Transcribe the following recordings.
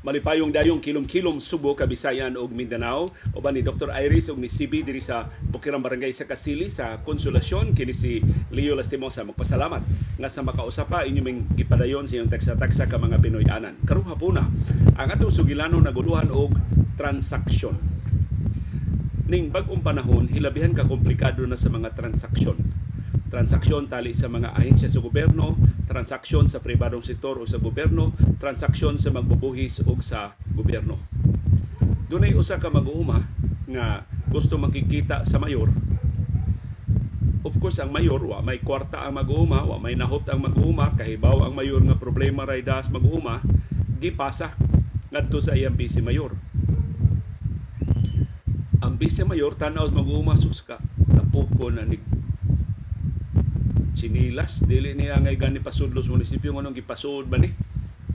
malipayong dayong kilom-kilom Subo, Kabisayan ug Mindanao uban ni Dr. Iris ug ni CB diri sa Bukirang Barangay sa Kasili sa Konsolasyon kini si Leo Lastimosa magpasalamat nga sa makausapa inyo ming gipadayon sa iyong taksa-taksa ka mga Pinoy-anan. Karong hapuna ang atong sugilano naguluhan og transaksyon. Ning bag-ong panahon hilabihan ka komplikado na sa mga transaksyon transaksyon tali sa mga ahensya sa gobyerno, transaksyon sa pribadong sektor o sa gobyerno, transaksyon sa magbubuhis o sa gobyerno. Dunay usa ka mag-uuma nga gusto makikita sa mayor. Of course, ang mayor, wa may kwarta ang mag-uuma, wa may nahot ang mag-uuma, kahibaw ang mayor nga problema ray das mag-uuma, gipasa ngadto sa iyang vice mayor. Ang vice mayor tanaw mag-uuma sus ka napuko na ni sinilas dili niya ngay gani pasudlos munisipyo ngunong gipasud ba ni?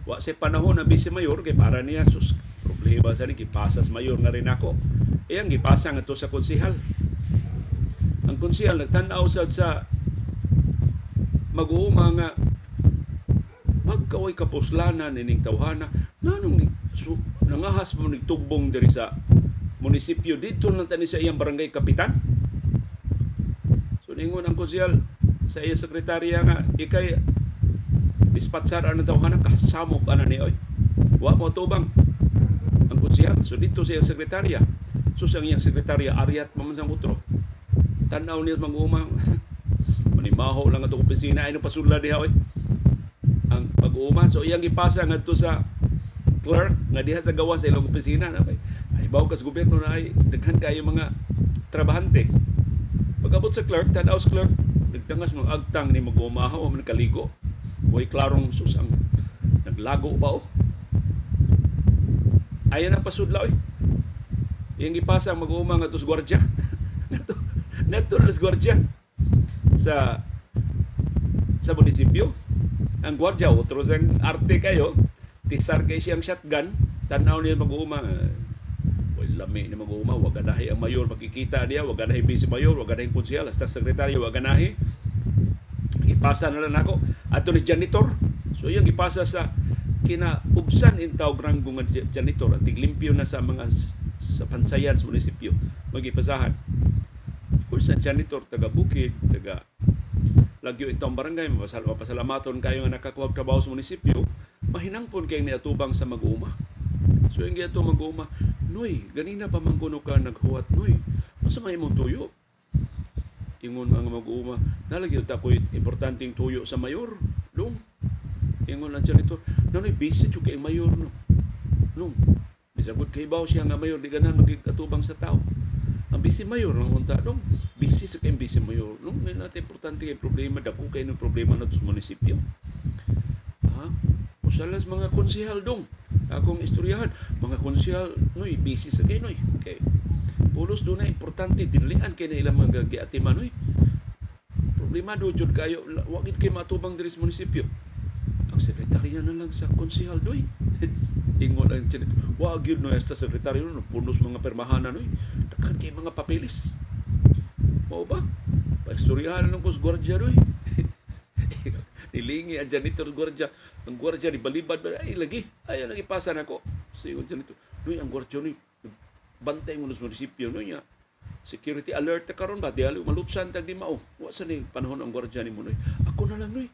Wa sa panahon na vice mayor kay para niya sus problema sa ni gipasas mayor nga rin ako. Iyang gipasa nga sa konsihal. Ang konsihal nagtan-aw sad sa mag-uuma nga magkaway kapuslanan ining tawhana. Nganong ni so, nangahas mo nigtugbong diri sa munisipyo dito lang tani sa iyang barangay kapitan. So ningon ang konsihal sa iya sekretarya nga ikay dispatsar ano daw ka kasamok ana ni oy. Wa mo tubang. Ang kunsihal so dito sa iyang sekretarya. So sa iyang sekretarya Ariat mamansang utro. Tanaw niya mag-umang manimaho lang ato opisina. Ay pasula diha oy. Ang pag-uuma so iyang gipasa ngadto sa clerk nga diha sa gawas sa ilang opisina na bay ay bawo kas gobyerno na ay daghan kayo mga trabahante. Pagabot sa clerk tanaw sa clerk nagdangas mga agtang ni mag-umahaw o kaligo. Huwag klarong susang naglago ba o? Ayan na pasudla oy. Yung ipasa ang mag-uuma nga tos gwardya. Nato las gwardya sa sa munisipyo. Ang gwardya otro sang arte kayo, tisar kay siyang shotgun, tanaw niya mag-uuma Well, lami ni mag-uuma, wag ganahi ang mayor makikita niya, wag ganahi vice mayor, wag ganahi konsehal, hasta sekretaryo, wag ganahi. Ipasa na lang ako. Ato ni janitor. So yung ipasa sa kinaubsan in tawag ranggo nga janitor at tiglimpyo na sa mga sa pansayan sa munisipyo magipasahan. Of course, ang janitor taga Bukid, taga Lagyo itong barangay, mapasal mapasalamaton kayo nga nakakuha trabaho sa munisipyo, mahinangpon kay niatubang sa mag-uuma. So yung gato mag-uuma, Noy, ganina pa man kuno ka naghuwat, Noy, masa may mong tuyo? Ingon mga mag-uuma, nalagyo ta ko importanteng tuyo sa mayor. Dong, ingon lang siya nito, nanoy, busy siya kay mayor, no? Nung, bisagod kay baw siya nga mayor, di ganan magkatubang sa tao. Ang busy mayor lang unta, dong, busy sa kay busy mayor. Nung, may natin importante kay problema, dako kay ng problema na sa munisipyo. Ha? Usalas mga konsihal dong akong istoryahan mga konsehal noy busy sa kay noy kay pulos do na importante dinlian kay na ilang mga giatiman noy problema do jud kayo wa gid kay matubang diri munisipyo ang sekretarya na lang sa konsehal doy ingon ang chinit wa gyud no esta sekretaryo no punos mga permahanan noy daghan kay mga papeles. Mao ba paistoryahan ng kus gwardiya doy nilingi ang janitor gwardiya ang gwardiya ni balibad ay lagi ay lagi pasa na ko so yung janitor noy ang gwardiya ni bantay mo sa munisipyo no niya. Security alert karon ba? Diali malupsan tag di mao wa sa ni panahon ang gwardiya ni mo noy ako na lang noy.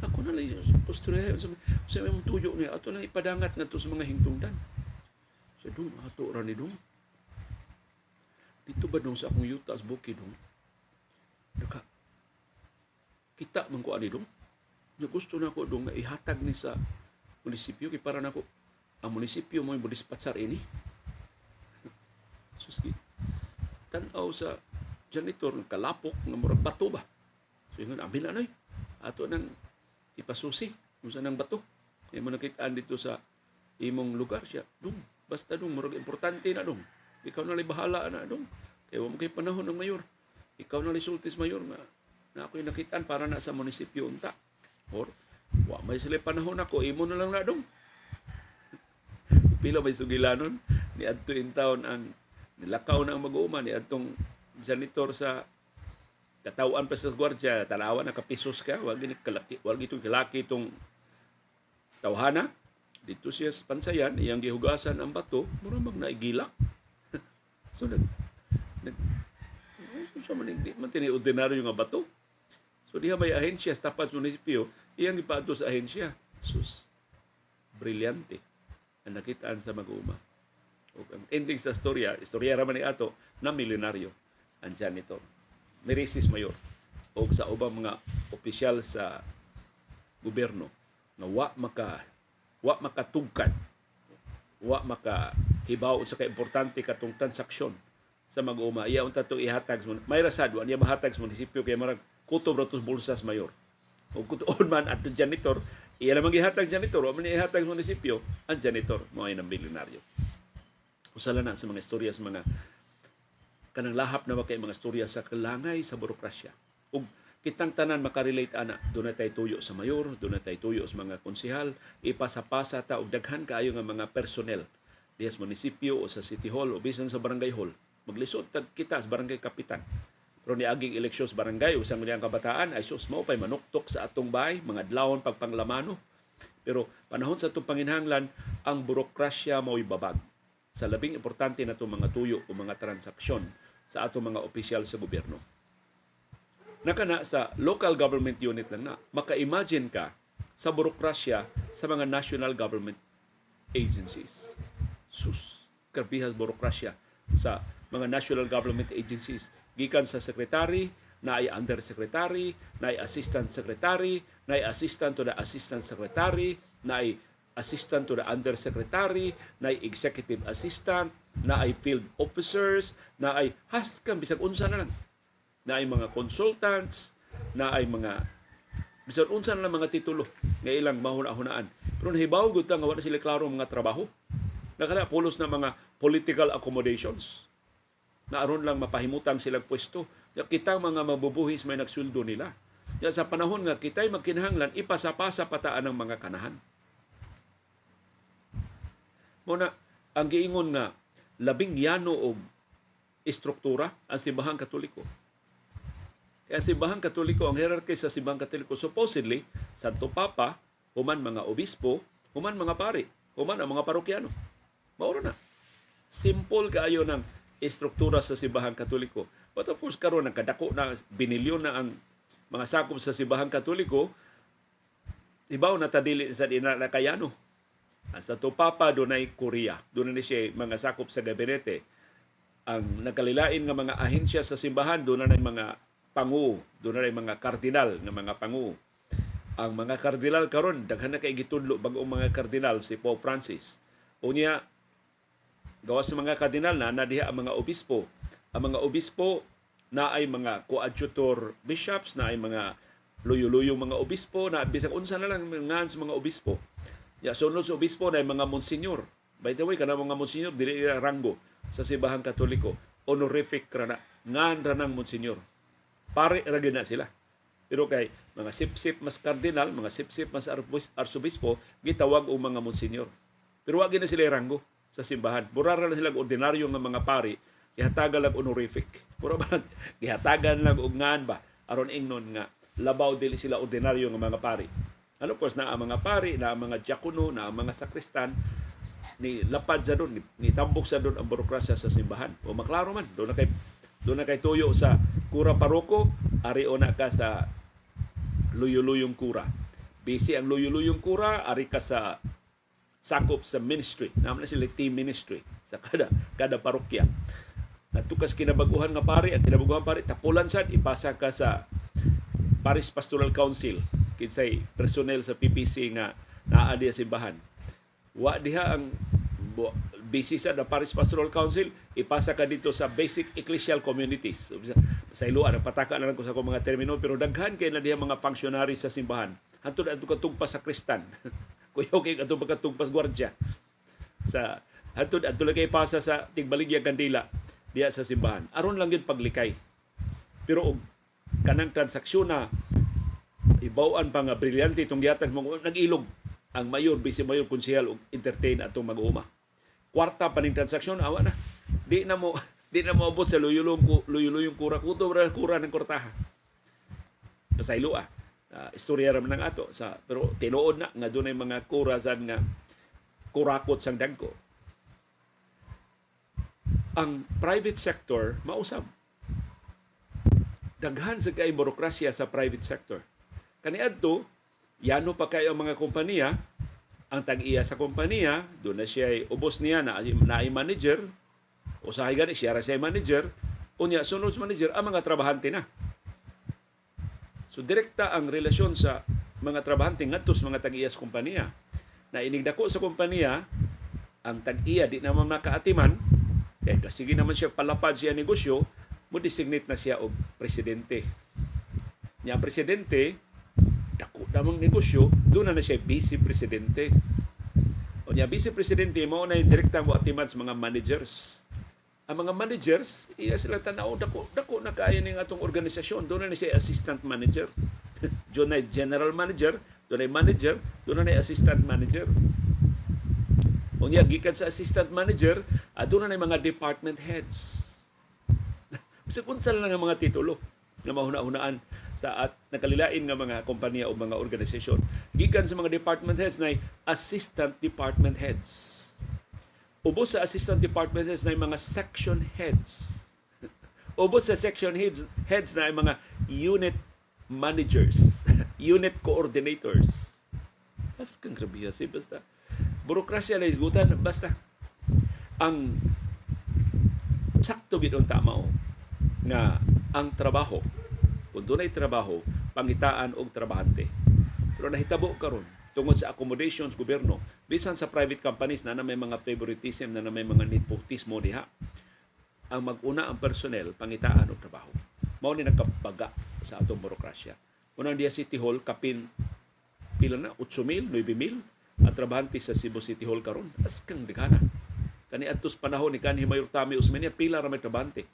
Ako na lang posturya sa sa may tuyo ni ato lang ipadangat ngadto sa mga hingtungdan. Sa dum ato ra ni dum. Dito ba dong sa akong yuta sa bukid dong? Naka kita man ko ani dong? Nga gusto na ko dong ihatag ni sa munisipyo kay para nako ang munisipyo mo yung dispatsar ini suski. Tanaw sa janitor ng kalapok nga murag bato ba? So yun amin na noy ato nang ipasusi kung saan ang bato. Kaya mo nakitaan dito sa imong lugar siya dong basta dong murag importante na dong ikaw na lang bahala na dong kaya mo kay panahon ng mayor. Ikaw na lisultis mayor nga na ako'y nakitaan para na sa munisipyo unta. Or, wa may sila panahon ako, imo na lang na dong. Pila may sugilanon, ni adto in town ang nilakaw na ang mag-uuma, ni adtong janitor sa katawan pa sa gwardya, tanawa na kapisos ka, wag gini kalaki, wag itong kalaki itong tawhana, dito siya sa pansayan iyang gihugasan ang bato mura mag naigilak. So nag nag so man hindi man tini nga bato. So diha may ahensya sa tapat sa munisipyo iyang ipaadto sa ahensya. Sus brilyante ang nakitaan sa mag-uma ug ang ending sa storya istorya ra ni ato na milyonaryo. Ang janitor Merisis Mayor. O sa ubang mga opisyal sa gobyerno nga wa maka wa makatugkan. Wa maka hibaw sa ka importante katong transaksyon sa mag-uma. Iya unta to ihatag sa may rasad wa niya mahatag sa munisipyo kay marag kutob ra bulsas mayor. O kutuon man at janitor iya namang gihatag janitor wa man ihatag sa munisipyo ang janitor mo ay ng milyonaryo usala na sa mga istorya sa mga kanang lahap na kay mga istorya sa kalangay sa burokrasya. Ug kitang tanan makarelate ana, doon na tayo tuyo sa mayor, doon na tayo tuyo sa mga konsihal, ipasapasa ta og daghan kaayo nga mga personnel diya sa munisipyo o sa city hall o bisan sa barangay hall. Maglisod tag kita sa barangay kapitan. Pero ni aging eleksyon sa barangay, usang niyang kabataan, ay sus, mao pa'y manuktok sa atong bahay, mga dlawon pagpanglamano. Pero panahon sa itong panginhanglan, ang burokrasya mao'y babag sa labing importante na itong mga tuyo o mga transaksyon sa atong mga opisyal sa gobyerno. Nakana sa local government unit lang na, maka-imagine ka sa burokrasya sa mga national government agencies. Sus, karbihas burokrasya sa mga national government agencies. Gikan sa secretary, na ay undersecretary, na ay assistant secretary, na ay assistant to the assistant secretary, na ay assistant to the undersecretary, na ay executive assistant, na ay field officers, na ay haskam bisag unsa na lang. Na ay mga consultants, na ay mga bisag unsa na lang mga titulo nga ilang mahuna-hunaan. Pero nahibaw gud nga wala sila klaro mga trabaho. Nakala pulos na mga political accommodations na aron lang mapahimutang silang pwesto. Ya kitang mga mabubuhis may nagsweldo nila. Ya sa panahon nga kitay magkinahanglan ipasapasa pataan ng mga kanahan. Muna, ang giingon nga labing yano og istruktura ang simbahang katoliko. Kaya simbahang katoliko, ang hierarchy sa simbahang katoliko, supposedly, Santo Papa, human mga obispo, human mga pari, human ang mga parokyano. Mauro na. Simple kaayo ng istruktura sa simbahang katoliko. But of course, karon nagkadako na binilyon na ang mga sakop sa simbahang katoliko, ibaw na tadili sa dinakayano sa Tupapa dunay Korea. Doon na siya mga sakop sa gabinete. Ang nagkalilain nga mga ahensya sa simbahan, doon na mga pangu, doon na mga kardinal nga mga pangu. Ang mga kardinal karon daghan na kay gitudlo bag-ong mga kardinal si Pope Francis. Unya gawas sa mga kardinal na na diha ang mga obispo. Ang mga obispo na ay mga coadjutor bishops, na ay mga luyo-luyong mga obispo, na bisag unsa na lang ngan sa mga obispo Ya sunod sa obispo na mga monsinyor. By the way, kana mga monsinyor dili ila ranggo sa simbahan Katoliko. Honorific rana. Ngan ranang monsinyor. Pare ra na sila. Pero kay mga sip-sip mas kardinal, mga sip-sip mas arsobispo, gitawag og mga monsinyor. Pero wag na sila ranggo sa simbahan. Burara lang sila ordinaryo nga mga pari, ihatagan lang honorific. Puro ba gihatagan lang og ngan ba aron ingnon nga labaw dili sila ordinaryo nga mga pari ano po, na ang mga pari, na ang mga diakono, na ang mga sakristan, ni lapad sa doon, ni, tambok sa doon ang burokrasya sa simbahan. O maklaro man, doon na kay doon na kay tuyo sa kura paroko, ari na ka sa luyo-luyong kura. Busy ang luyo-luyong kura, ari ka sa sakop sa ministry. Naman na sila team ministry sa kada kada parokya. At tukas kinabaguhan nga pari, at kinabaguhan pari, tapulan sad, ipasa ka sa Paris Pastoral Council kinsay personnel sa PPC nga naa diya simbahan. Wa diha ang busy sa Paris Pastoral Council, ipasa ka dito sa basic ecclesial communities. Sa iluan, pataka na lang ko sa mga termino, pero daghan kay na diha mga functionaries sa simbahan. Hantod ato katugpas sa kristan. Kuyaw kay ato katugpas gwardya. Sa hantod ato kay pasa sa tigbaligya kandila diya sa simbahan. Aron lang yun paglikay. Pero og kanang transaksyon na ibawan pa nga brilyante itong gihatag mo nag-ilog ang mayor, vice mayor, konsehal og entertain atong mag-uma. Kwarta pa ning transaksyon awa na. Di na mo di na mo abot sa luyulong ko luyulong kura kuto ra kura ng kortaha. Pasaylo ah. Uh, istorya ra man ato sa pero tinuod na nga dunay mga kura sad nga kurakot sang dagko. Ang private sector mausab. Daghan sa kay burokrasya sa private sector. Kaniadto, yano pa kayo ang mga kompanya, ang tag-iya sa kompanya, doon na siya ubos niya na, na manager, usahay gani siya ra siya manager, unya sunod sa manager ang mga trabahante na. So direkta ang relasyon sa mga trabahante ngadto sa mga tag-iya sa kompanya. Na inigdako sa kompanya, ang tag-iya di naman makaatiman, kaya kasi naman siya palapad siya negosyo, mo designate na siya og presidente. Niya presidente, dako namang negosyo, doon na na siya vice presidente. O niya vice presidente mo na yung direkta mo atiman sa mga managers. Ang mga managers, iya sila tanaw, dako, dako na kaya ning atong organisasyon. Doon na siya assistant manager. doon na general manager, doon na manager, doon na assistant manager. O niya, gikan sa assistant manager, at doon na mga department heads. Bisag unsa lang nga mga titulo nga mahuna-hunaan sa at nakalilain nga mga kompanya o mga organisasyon. Gikan sa mga department heads na assistant department heads. Ubos sa assistant department heads na mga section heads. Ubos sa section heads, heads na mga unit managers, unit coordinators. Mas kang grabe si basta. Burokrasya na isgutan, basta ang sakto gid tama o nga ang trabaho. Kung dunay trabaho pangitaan og trabahante. Pero nahitabo karon tungod sa accommodations gobyerno. Bisan sa private companies na na may mga favoritism na na may mga nepotismo diha. Ang maguna ang personnel pangitaan og trabaho. Mao ni nagkabaga sa atong burokrasya. Unang diya City Hall kapin pila na? 8,000 9,000 ang trabahante sa Cebu City Hall karon as kang dighana. Kani adtos panahon ni kanhi Mayor Tami Usmania pila ra may trabahante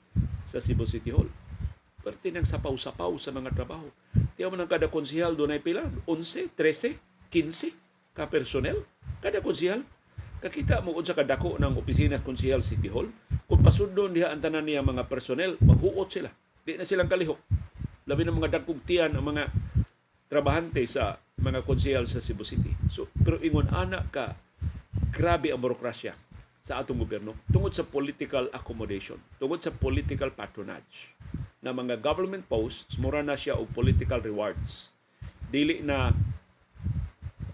sa Cebu City Hall. Parte ng sapaw-sapaw sa mga trabaho. Tiyaw man ang kada konsihal doon ay pila, 11, 13, 15 ka personnel. Kada konsihal. Kakita mo sa kadako ng opisina konsihal City Hall. Kung pasundon diha ang tanan niya mga personnel, maghuot sila. Di na silang kalihok. Labi ng mga dagkong tiyan ang mga trabahante sa mga konsihal sa Cebu City. So, pero ingon anak ka, grabe ang burokrasya sa atong gobyerno tungod sa political accommodation, tungod sa political patronage na mga government posts mura na siya og political rewards. Dili na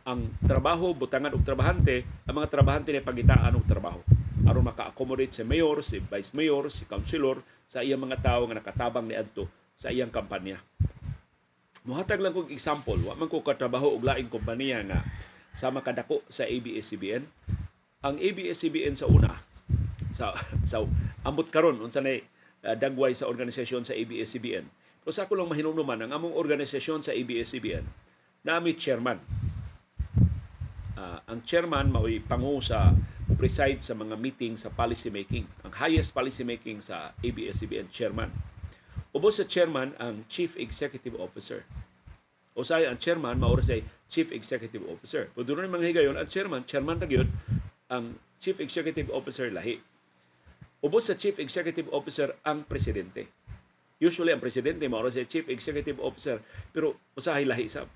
ang trabaho butangan og trabahante, ang mga trabahante ni pagitaan og trabaho aron maka-accommodate si mayor, si vice mayor, si councilor sa iyang mga tawo nga nakatabang ni adto sa iyang kampanya. Muhatag lang kong example, wa man ko katrabaho og laing kompanya nga sama kadako sa ABS-CBN ang ABS-CBN sa una sa sa ambot karon unsa nay uh, dagway sa organisasyon sa ABS-CBN. Pero sa ako lang mahinumduman ang among organisasyon sa ABS-CBN nami chairman. Uh, ang chairman mao'y pangu sa preside sa mga meeting sa policy making. Ang highest policy making sa ABS-CBN chairman. Ubos sa chairman ang chief executive officer. O say ang chairman mao say chief executive officer. Pero doon mga higayon ang chairman, chairman ra gyud ang Chief Executive Officer lahi. Ubos sa Chief Executive Officer ang presidente. Usually ang presidente mao sa Chief Executive Officer pero usahay lahi sab.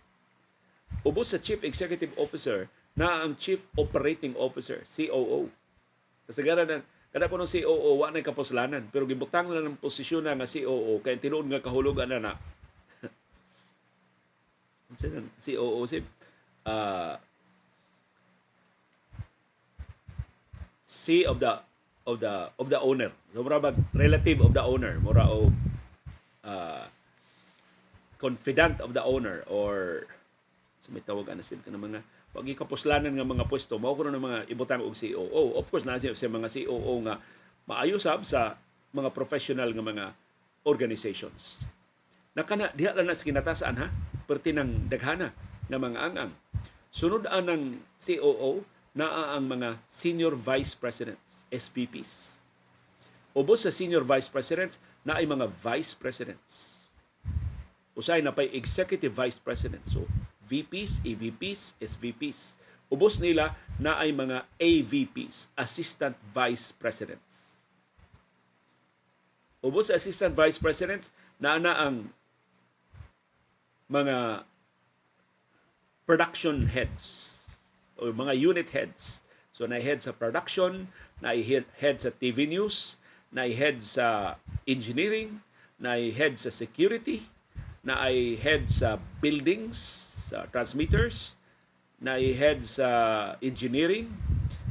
Ubos sa Chief Executive Officer na ang Chief Operating Officer, COO. Kasagaran ng kada ko ng COO wa na kaposlanan pero gibutang na ng posisyon na nga COO kay tinuod nga kahulugan na na. COO si uh, C of the of the of the owner. So mura bag relative of the owner, mura o uh, confidant of the owner or so may tawag ana ka ng mga pag ikapuslanan nga mga pwesto mao ko ng mga ibutang og COO. Of course na siya mga COO nga maayo sab sa mga professional nga mga organizations. Nakana diha lang na sa kinatasaan ha, perti ng daghana nga mga angang. Sunod anang COO naa ang mga senior vice presidents, SVPs. Ubos sa senior vice presidents, na ay mga vice presidents. Usay na pay executive vice presidents. So, VPs, EVPs, SVPs. Ubos nila na ay mga AVPs, assistant vice presidents. Ubos sa assistant vice presidents, na na ang mga production heads o mga unit heads So na head sa production, na head, head sa TV news, na head sa engineering, na head sa security, na ay head sa buildings, sa transmitters, na ay head sa engineering,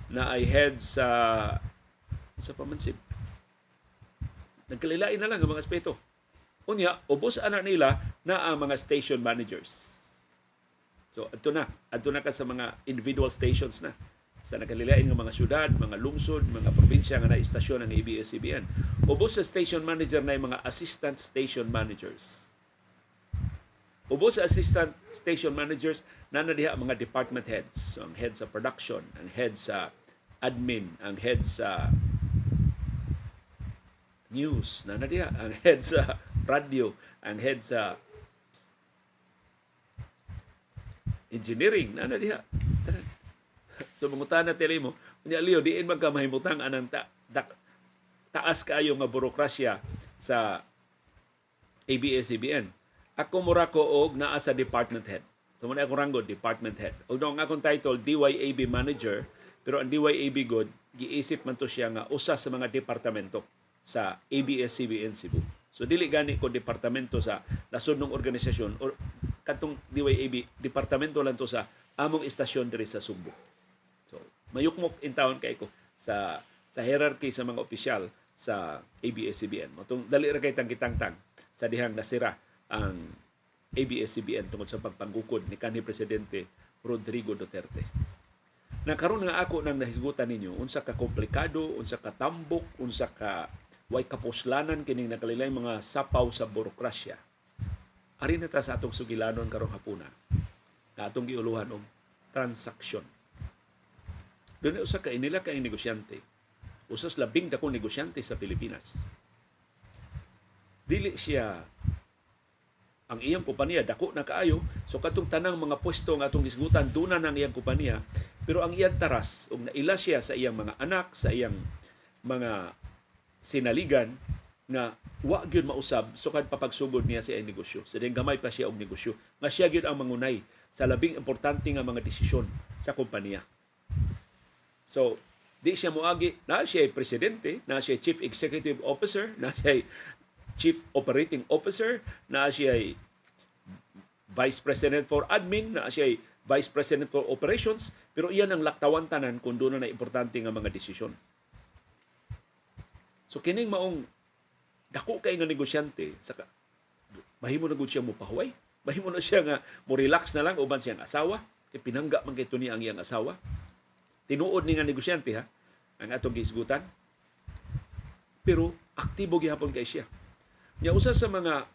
na ay head sa sa pamansip. Nagkalilain na lang ang mga aspeto. Unya, ubos ana nila na ang mga station managers. So, ato na. Ato na ka sa mga individual stations na. Sa nakalilain ng mga syudad, mga lungsod, mga probinsya nga na istasyon ng ABS-CBN. Ubos sa station manager na mga assistant station managers. Ubos sa assistant station managers na na diha ang mga department heads. So, ang head sa production, ang head sa admin, ang head sa news, na na diha, ang head sa radio, ang head sa engineering, na na diha. So mangutana tili mo, unya Leo, diin man ka mahimutang anang ta, ta, taas kaayo nga burokrasya sa ABS-CBN. Ako mura ko og naa sa department head. So muna akong ranggo, department head. Although ang akong title, DYAB manager, pero ang DYAB good, giisip man to siya nga usa sa mga departamento sa ABS-CBN Cebu. So dili gani ko departamento sa nasudnong organisasyon or katong DYAB departamento lang to sa among istasyon diri sa Subo. So mayukmok in town kay ko sa sa hierarchy sa mga opisyal sa ABS-CBN. Matong dali ra kay tangkitangtang sa dihang nasira ang ABS-CBN tungod sa pagpanggukod ni kanhi presidente Rodrigo Duterte. Nakaroon nga ako nang nahisgutan ninyo unsa ka komplikado, unsa ka tambok, unsa ka way kapuslanan kining nakalilay mga sapaw sa burokrasya. Ari na ta sa atong sugilanon karong hapuna na atong giuluhan og transaksyon. Doon usa ka inila ka negosyante. Usas labing dako negosyante sa Pilipinas. Dili siya ang iyang kompanya dako na kaayo so katong tanang mga pwesto nga atong gisgutan duna ng iyang kompanya pero ang iyang taras ug naila siya sa iyang mga anak sa iyang mga sinaligan nga wa gyud mausab sukad papagsugod niya sa iyang negosyo. Sa so, gamay pa siya og negosyo. Nga siya gyud ang mangunay sa labing importante nga mga desisyon sa kompanya. So di siya moagi. Na siya presidente na siya chief executive officer na siya chief operating officer na siya vice president for admin na siya vice president for operations pero iyan ang laktawan tanan kung doon na importante nga mga desisyon. So kining maong dako kay nga negosyante saka mahimo na gud siya mo pahuway. Mahimo na siya nga mo relax na lang uban siyang asawa kay pinangga man kay ni ang iyang asawa. Tinuod ni nga negosyante ha ang atong gisgutan. Pero aktibo gihapon kay siya. Nya usa sa mga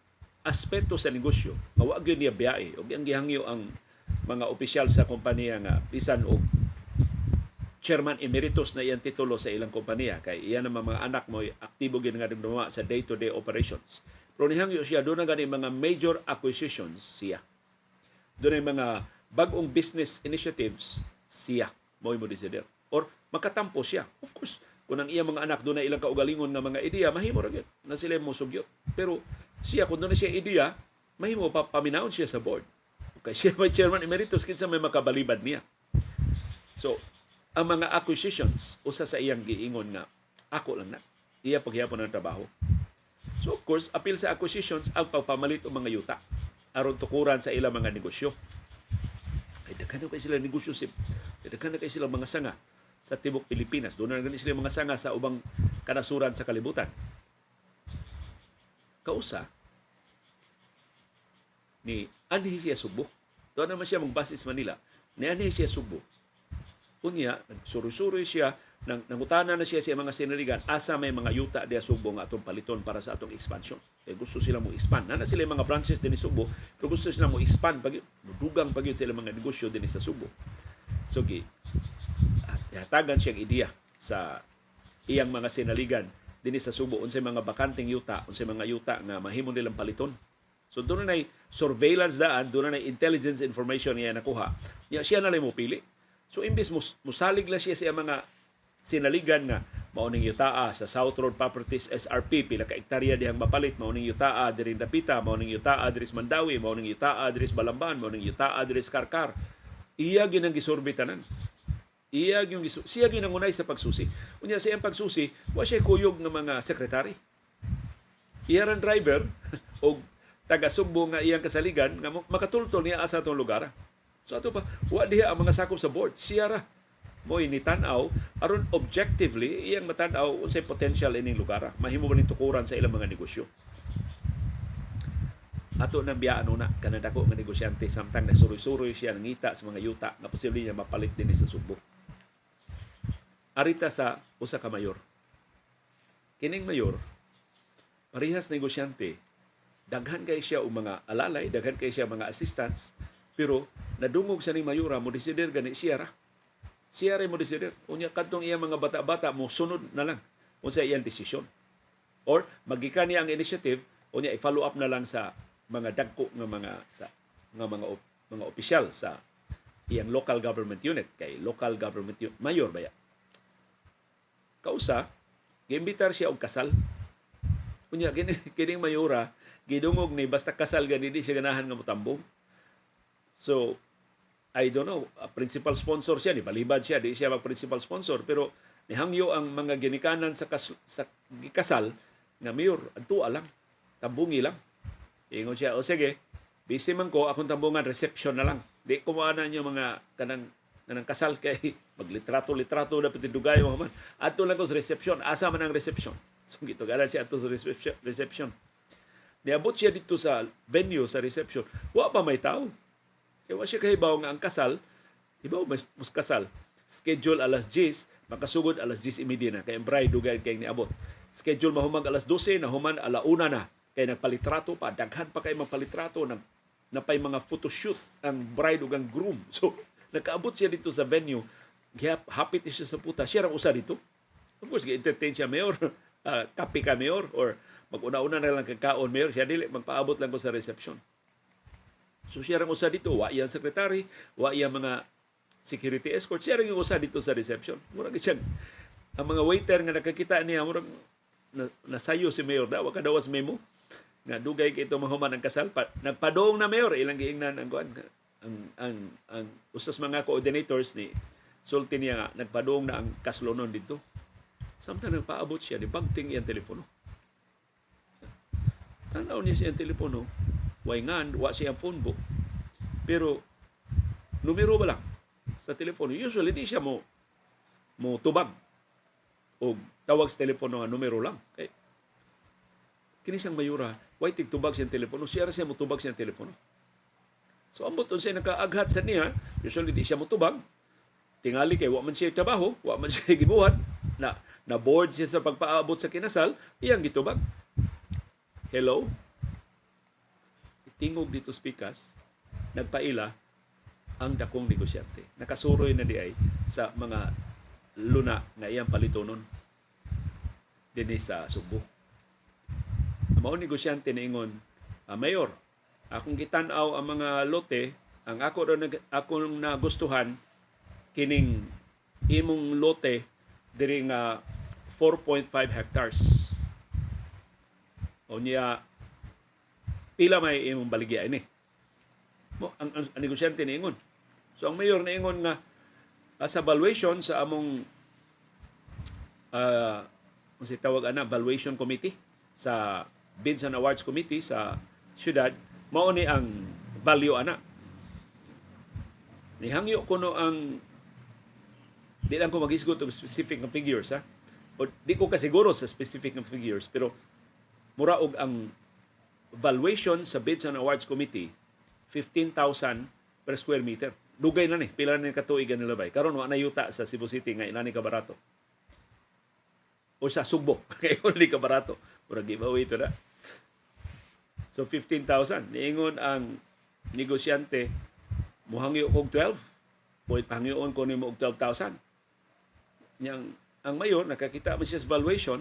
aspeto sa negosyo, nga wa gyud niya biyae ug ang gihangyo ang mga opisyal sa kompanya nga bisan og chairman emeritus na iyang titulo sa ilang kompanya kay iyan naman mga anak mo aktibo gid nga dumama sa day-to-day operations. Pero nihangyo siya doon na gani mga major acquisitions siya. Doon mga bagong business initiatives siya mo mo desider. Or makatampo siya. Of course, kung ang iyang mga anak doon na ilang kaugalingon nga mga ideya, mahimo ra gyud na sila mo sugyot. Pero siya kung doon siya ideya, mahimo pa paminawon siya sa board. Okay, siya may chairman emeritus kinsa may makabalibad niya. So, ang mga acquisitions usa sa iyang giingon nga ako lang na. Iya paghiyapon ng trabaho. So of course appeal sa acquisitions ang pagpamalit og mga yuta. Aron tukuran sa ilang mga negosyo. Ay daghan kay sila negosyo sip. Daghan na kay sila mga sanga sa tibok Pilipinas. Doon na sila mga sanga sa ubang kanasuran sa kalibutan. Kausa ni Anhi siya Subo. Doon naman siya magbasis Manila. Ni Anhi siya Subo Unya, nagsuri-suri siya, nang nangutana na siya sa mga sinaligan, asa may mga yuta diya Subo nga atong paliton para sa atong expansion. Kaya gusto sila mo expand. Nana sila mga branches din ni Subo, pero gusto sila mo expand, pag, dugang pag sila mga negosyo din sa Subo. So, gi, hatagan siyang ideya sa iyang mga sinaligan din sa Subo, unsay mga bakanting yuta, unsay mga yuta nga mahimo nilang paliton. So doon na surveillance daan, doon na intelligence information niya nakuha. Niya siya na lang mo pili So imbis mus, musalig lang siya sa mga sinaligan nga mauning yutaa sa South Road Properties SRP pila ka ektarya dihang mapalit mauning yutaa diri Dapita mauning yutaa diri Mandawi mauning yutaa diri Balamban mauning yutaa diri Karkar iya ginang gisurbi tanan Iya yung gisu- siya ginangunay sa pagsusi. Unya sa iyang pagsusi, wa siya kuyog ng mga sekretary. Iya ran driver o taga Sugbo nga iyang kasaligan nga makatultol niya asa atong lugar. So ato pa, wa diha ang mga sakop sa board. Siya ra mo ini tan-aw aron objectively iyang matan-aw unsay potential ining lugar. Mahimo ba ning tukuran sa ilang mga negosyo ato nang biyaan una kana dako nga negosyante samtang nagsuroy-suroy siya nangita sa mga yuta nga posible niya mapalit din sa Subo. Arita sa usa ka mayor. Kining mayor parehas negosyante daghan kay siya og mga alalay, daghan kay siya mga assistants, pero nadungog sa ni mayora mo desider gani siya ra. Siya ra mo desider. Unya kadtong iya mga bata-bata mo sunod na lang unsa iyang desisyon. Or magikan niya ang initiative unya i-follow up na lang sa mga dagko nga mga sa nga mga op, mga opisyal sa iyang local government unit kay local government unit mayor baya kausa giimbitar siya og kasal unya kini kining mayora gidungog ni basta kasal gani di siya ganahan nga motambong so I don't know, a principal sponsor siya, ni balibad siya, di siya mag principal sponsor, pero nihangyo ang mga ginikanan sa, kas, sa kasal nga mayor, adto lang, tambungi lang. Ingon siya, o sige, busy man ko, akong tambungan, reception na lang. Di ko maana niyo mga kanang kanang kasal kay maglitrato-litrato na pitidugay mo man. Ato lang ko sa reception. Asa man ang reception? So gito ganan siya ato sa reception. reception. Niabot siya dito sa venue sa reception. Wa pa may tao. Kaya wa siya kahibaw nga ang kasal, ibaw mas, kasal. Schedule alas 10, makasugod alas 10 imidi na. Kaya ang bride dugay kay niabot. Schedule mahumag alas 12, nahuman ala una na. Kay nagpalitrato pa daghan pa kay magpalitrato nag napay mga photoshoot ang bride ug ang groom. So nakaabot siya dito sa venue. Hapit siya sa puta. Siya ra usa dito? Of course gi-entertain siya mayor. Uh, kape ka mayor. Or mag-una-una na lang kakaon mayor. Siya dili magpaabot lang ko sa reception so siya ra usa dito wa iyang secretary wa iyang mga security escort. Siya ra usa dito sa reception. Murag siya. Ang mga waiter nga nakakita niya murag na, nasayo si mayor daw. Kadawas memo. Nga dugay kay ito mahuman ang kasal. Pa, nagpadong na mayor. Ilang giingnan ang kuan ang ang ang usas mga coordinators ni sulti niya nga nagpadong na ang kaslonon dito. Samtang nagpaabot siya ni pagting iyang telepono. Tanaw niya siya telepono way ngan? Wa siya ang phone book. Pero numero ba lang sa telepono? Usually di siya mo mo tubag. O tawag sa telepono nga numero lang. Kay kini siyang mayura, way tigtubag siyang telepono, siya siya mutubag siyang telepono. So ambot siya nakaaghat sa niya, usually di siya mutubag, tingali kay wa man siya trabaho, wa man siya gibuhat, na na board siya sa pagpaabot sa kinasal, iyang gitubag. Hello? Tingog dito speakers, nagpaila ang dakong negosyante. Nakasuroy na di ay sa mga luna nga iyang palitonon dinhi sa Subo mao negosyante na ingon, uh, Mayor, akong gitan-aw ang mga lote, ang ako ro ako nagustuhan kining imong lote diri nga 4.5 hectares. O niya pila may imong baligya ini. Mo ang, ang, ang negosyante ni ingon. So ang mayor na ingon nga sa valuation sa among uh, si tawag ana valuation committee sa Bids and Awards Committee sa syudad mao ni ang value ana nihangyo ko no ang di lang ko magisgot og specific nga figures ha o di ko kasiguro sa specific nga figures pero mura og ang valuation sa Bids and Awards Committee 15,000 per square meter dugay na ni pila na ni katuig nila bay karon wa na yuta sa Cebu City nga inani ka barato o sa Sugbo kay only ka barato Murag giveaway ito na. So 15,000. Niingon ang negosyante, muhangyo kog 12. Pwede pangyoon ko ni mo og 12,000. Yang ang mayor nakakita mo siya sa valuation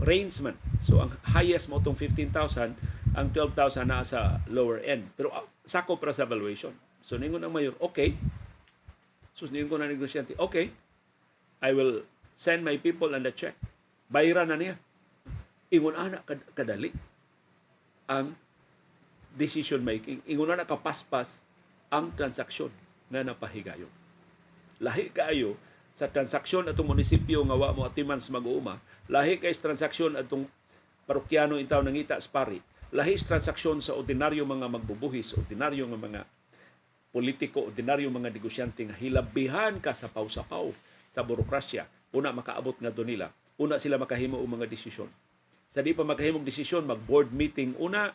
range man. So ang highest mo tong 15,000, ang 12,000 na sa lower end. Pero uh, sako para sa valuation. So ningon ang mayor, okay. So ningon ko na negosyante, okay. I will send my people and the check. Bayaran na niya ingon ana kadali ang decision making ingon ana kapaspas ang transaksyon na napahigayon lahi kaayo sa transaksyon atong munisipyo nga wa mo atiman sa mag-uuma, lahi kay sa transaksyon atong parokyano intaw nangita sa pari, lahi sa transaksyon sa ordinaryo mga magbubuhis, ordinaryo nga mga politiko, ordinaryo mga negosyante nga hilabihan ka sa pausapaw sa burokrasya, una makaabot nga do nila, una sila makahimo og mga desisyon. Sa di pa makahimong desisyon, mag-board meeting una,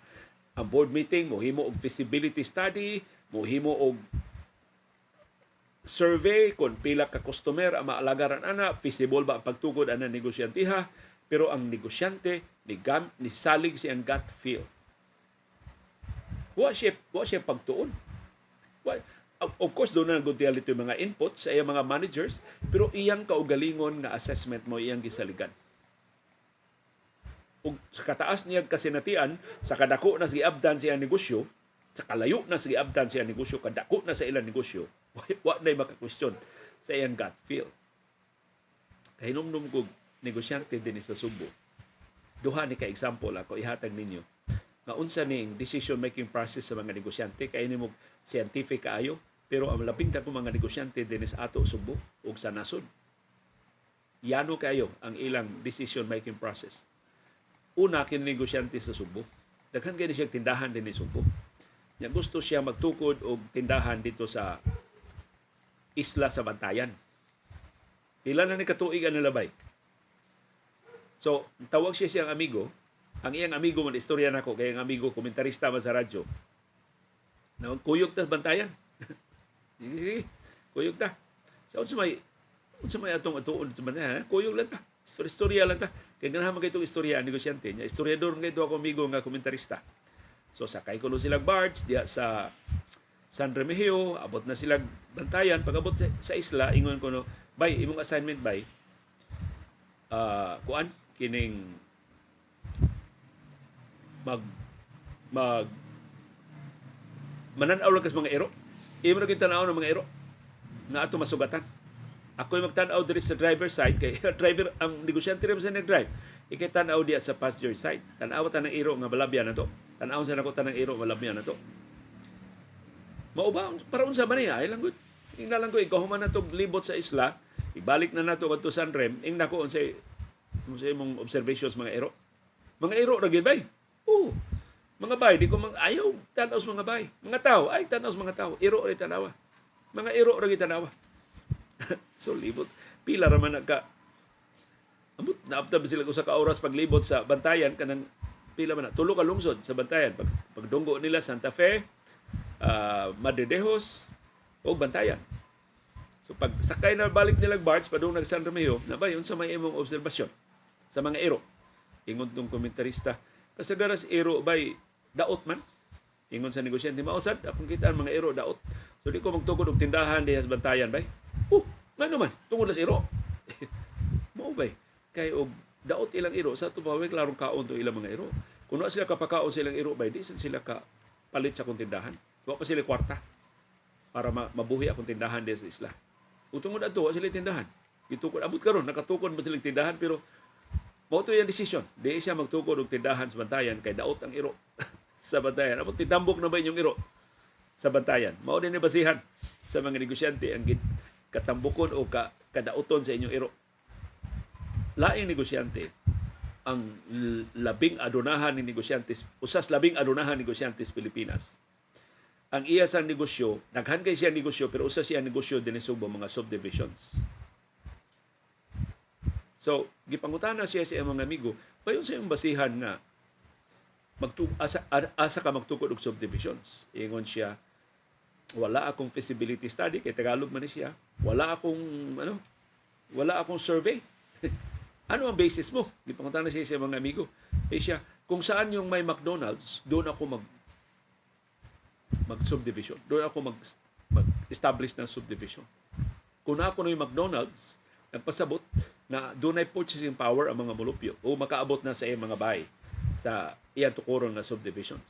ang board meeting mohimo og feasibility study, mohimo og survey kung pila ka customer ang maalagaran ana, feasible ba ang pagtugod ana negosyantiha, pero ang negosyante ni gam ni salig siyang gut feel. Wa siya, wa siya pagtuon. Wa, of course, doon na nagudiyal ito yung mga inputs sa iyang mga managers, pero iyang kaugalingon nga assessment mo iyang gisaligan. Ug sa kataas niya kasinatian, sa kadako na si abdan siya negosyo, sa kalayo na si abdan siya negosyo, kadako na sa ilang negosyo, wa na makakwestiyon sa iyang gut feel. Kahinomdom ko negosyante din sa Subo. Duha ni ka example ako ihatag ninyo nga unsa ning decision making process sa mga negosyante kay ni mo scientific kaayo pero ang labing dako mga negosyante din sa ato Subo ug sa nasod. Yano kayo ang ilang decision making process. Una kini negosyante sa Subo. Daghan kay siya tindahan din sa Subo. Nya gusto siya magtukod og tindahan dito sa isla sa Bantayan. Pila na ni katuig ang nalabay. So, tawag siya siyang amigo. Ang iyang amigo man istorya nako kay ang amigo komentarista man sa radyo. Na kuyog ta Bantayan. sige, sige. Kuyog ta. So, unsa may unsa may atong atuon sa Bantayan, kuyog lang ta. Istorya, istorya lang ta. Kaya ganahan man kay itong istorya, negosyante niya. Istoryador nga ito ako amigo nga komentarista. So, sakay ko sila barge diya sa San Remigio, abot na sila bantayan. Pag abot sa isla, ingon ko no, bay, imong assignment bay, uh, kuan, kining mag mag mananaw lang mga ero. Imo na tanaw ng mga ero nga ato masugatan. Ako yung magtanaw diri sa driver side kay driver ang negosyante rin sa nag-drive. Ikay tanaw diya sa passenger side. Tanaw ta ng ero nga balabya na to. Tanaw sa nako tanang ero balabya na to. Mao ba para unsa man niya? Ay lang gud. Ing lang ko ikahuman na to libot sa isla, ibalik na nato kadto San Rem, ing nako unsay unsay mong observations mga ero. Mga ero ra gid bay. Oo. Mga bay, di ko mang ayaw tanaw sa mga bay. Mga tao, ay tanaw sa mga tao. Ero ra tanawa. Mga ero ra gid tanawa. so libot pila ra man nagka Amot naabtab sila ko sa ka oras paglibot sa bantayan kanang pila man na tulo ka lungsod sa bantayan pag pagdunggo nila Santa Fe, uh, Madridejos o Bantayan. So pag sakay na balik nilang barge padung nag San Romeo, na ba yun sa may imong obserbasyon sa mga ero. Ingon tong komentarista, kasagaras ero bay daot man. Ingon sa negosyante, mausad, akong kita ang mga ero daot. So di ko magtugod og tindahan diya sa Bantayan bay. Oh, nga naman, tungod sa ero. Mao bay. Kay og daot ilang ero sa tupawig klarong kaon to ilang mga ero. Kuno sila kapakaon sa ilang ero bay, di sila ka palit sa akong tindahan. Wa pa sila kwarta para mabuhi akong tindahan din sa isla. Utong mo ato, wa sila tindahan. Gitukod abot karon nakatukod ba sila tindahan pero mao to yung decision. Di siya magtukod og tindahan sa bantayan kay daot ang iro sa bantayan. Abot titambok na ba inyong iro sa bantayan? Mao din ni basihan sa mga negosyante ang katambukon o ka, kadauton sa inyong iro. Laing negosyante ang labing adunahan ni negosyantes, usas labing adunahan negosyantes Pilipinas. Ang iya sa negosyo, daghan kay siya negosyo pero usa siya negosyo dinhi Subo mga subdivisions. So, gipangutana siya sa mga amigo, payon sa iyong basihan nga magtug asa, asa ka magtukod og subdivisions. Ingon siya, wala akong feasibility study kay Tagalog man siya. Wala akong ano, wala akong survey. ano ang basis mo? Gipangutana siya sa mga amigo. Eh siya, kung saan yung may McDonald's, doon ako mag mag-subdivision. Doon ako mag, mag-establish ng subdivision. Kung ako na yung McDonald's, nagpasabot na doon ay purchasing power ang mga mulupyo o makaabot na sa iyang mga bahay sa iyang tukuron na subdivisions.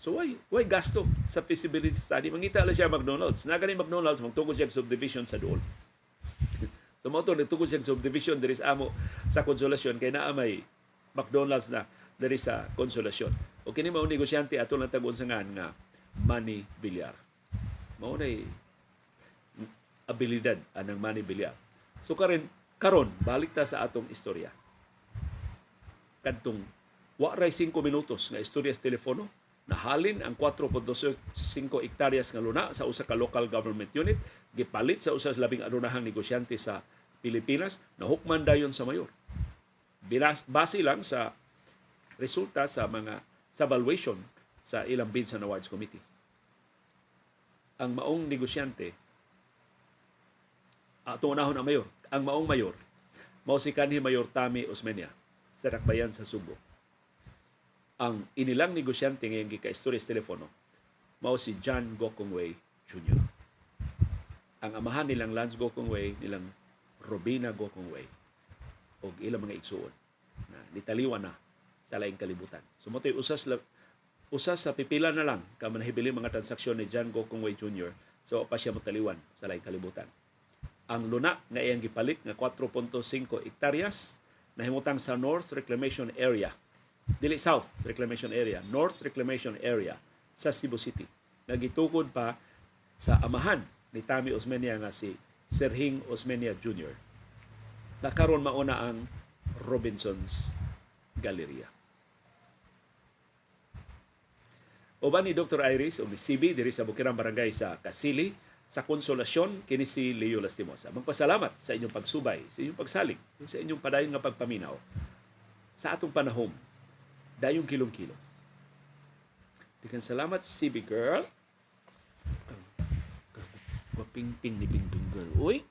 So why why gasto sa feasibility study? Mangita lang siya McDonald's. Na gani McDonald's magtukod siya subdivision sa dool. so mo to nagtukod siya subdivision diri sa amo sa konsolasyon kay naa may McDonald's na diri sa konsolasyon. O kini mao negosyante ato lang tag sa nga Manny Villar. Mao na abilidad anang Manny Villar. So karon karon balik ta sa atong istorya. Kadtong wa ray 5 minutos nga istorya sa telepono nahalin ang 4.5 hektaryas nga luna sa usa ka local government unit gipalit sa usa sa labing adunahang negosyante sa Pilipinas nahukman dayon sa mayor. Binas, base lang sa resulta sa mga sa valuation sa ilang bids sa awards committee. Ang maong negosyante ato unahon ang mayor, ang maong mayor mao si kanhi Mayor Tami Osmeña sa Dakbayan sa Subo. Ang inilang negosyante ngayong gikaistorya sa telepono mao si John Gokongwei Jr. Ang amahan nilang Lance Gokongwei nilang Robina Gokongwei o ilang mga igsuon na nitaliwan na sa laing kalibutan. So mo usas la, usas sa pipila na lang ka manahibili mga transaksyon ni John Gokongwei Jr. So pa siya motaliwan sa laing kalibutan. Ang luna nga iyang gipalit nga 4.5 hektaryas nahimutang sa North Reclamation Area dili South Reclamation Area, North Reclamation Area sa Cebu City. Nagitukod pa sa amahan ni Tami Osmeña nga si Serhing Osmeña Jr. Nakaroon mauna ang Robinson's Galleria. Uban ni Dr. Iris o ni CB diri sa Bukirang Barangay sa Kasili sa konsolasyon kini si Leo Lastimosa. Magpasalamat sa inyong pagsubay, sa inyong pagsalig, sa inyong padayon nga pagpaminaw sa atong panahon. Dayong kilong-kilong. Dikan salamat CB girl. Gwaping-ping ni Ping Ping girl. Uy,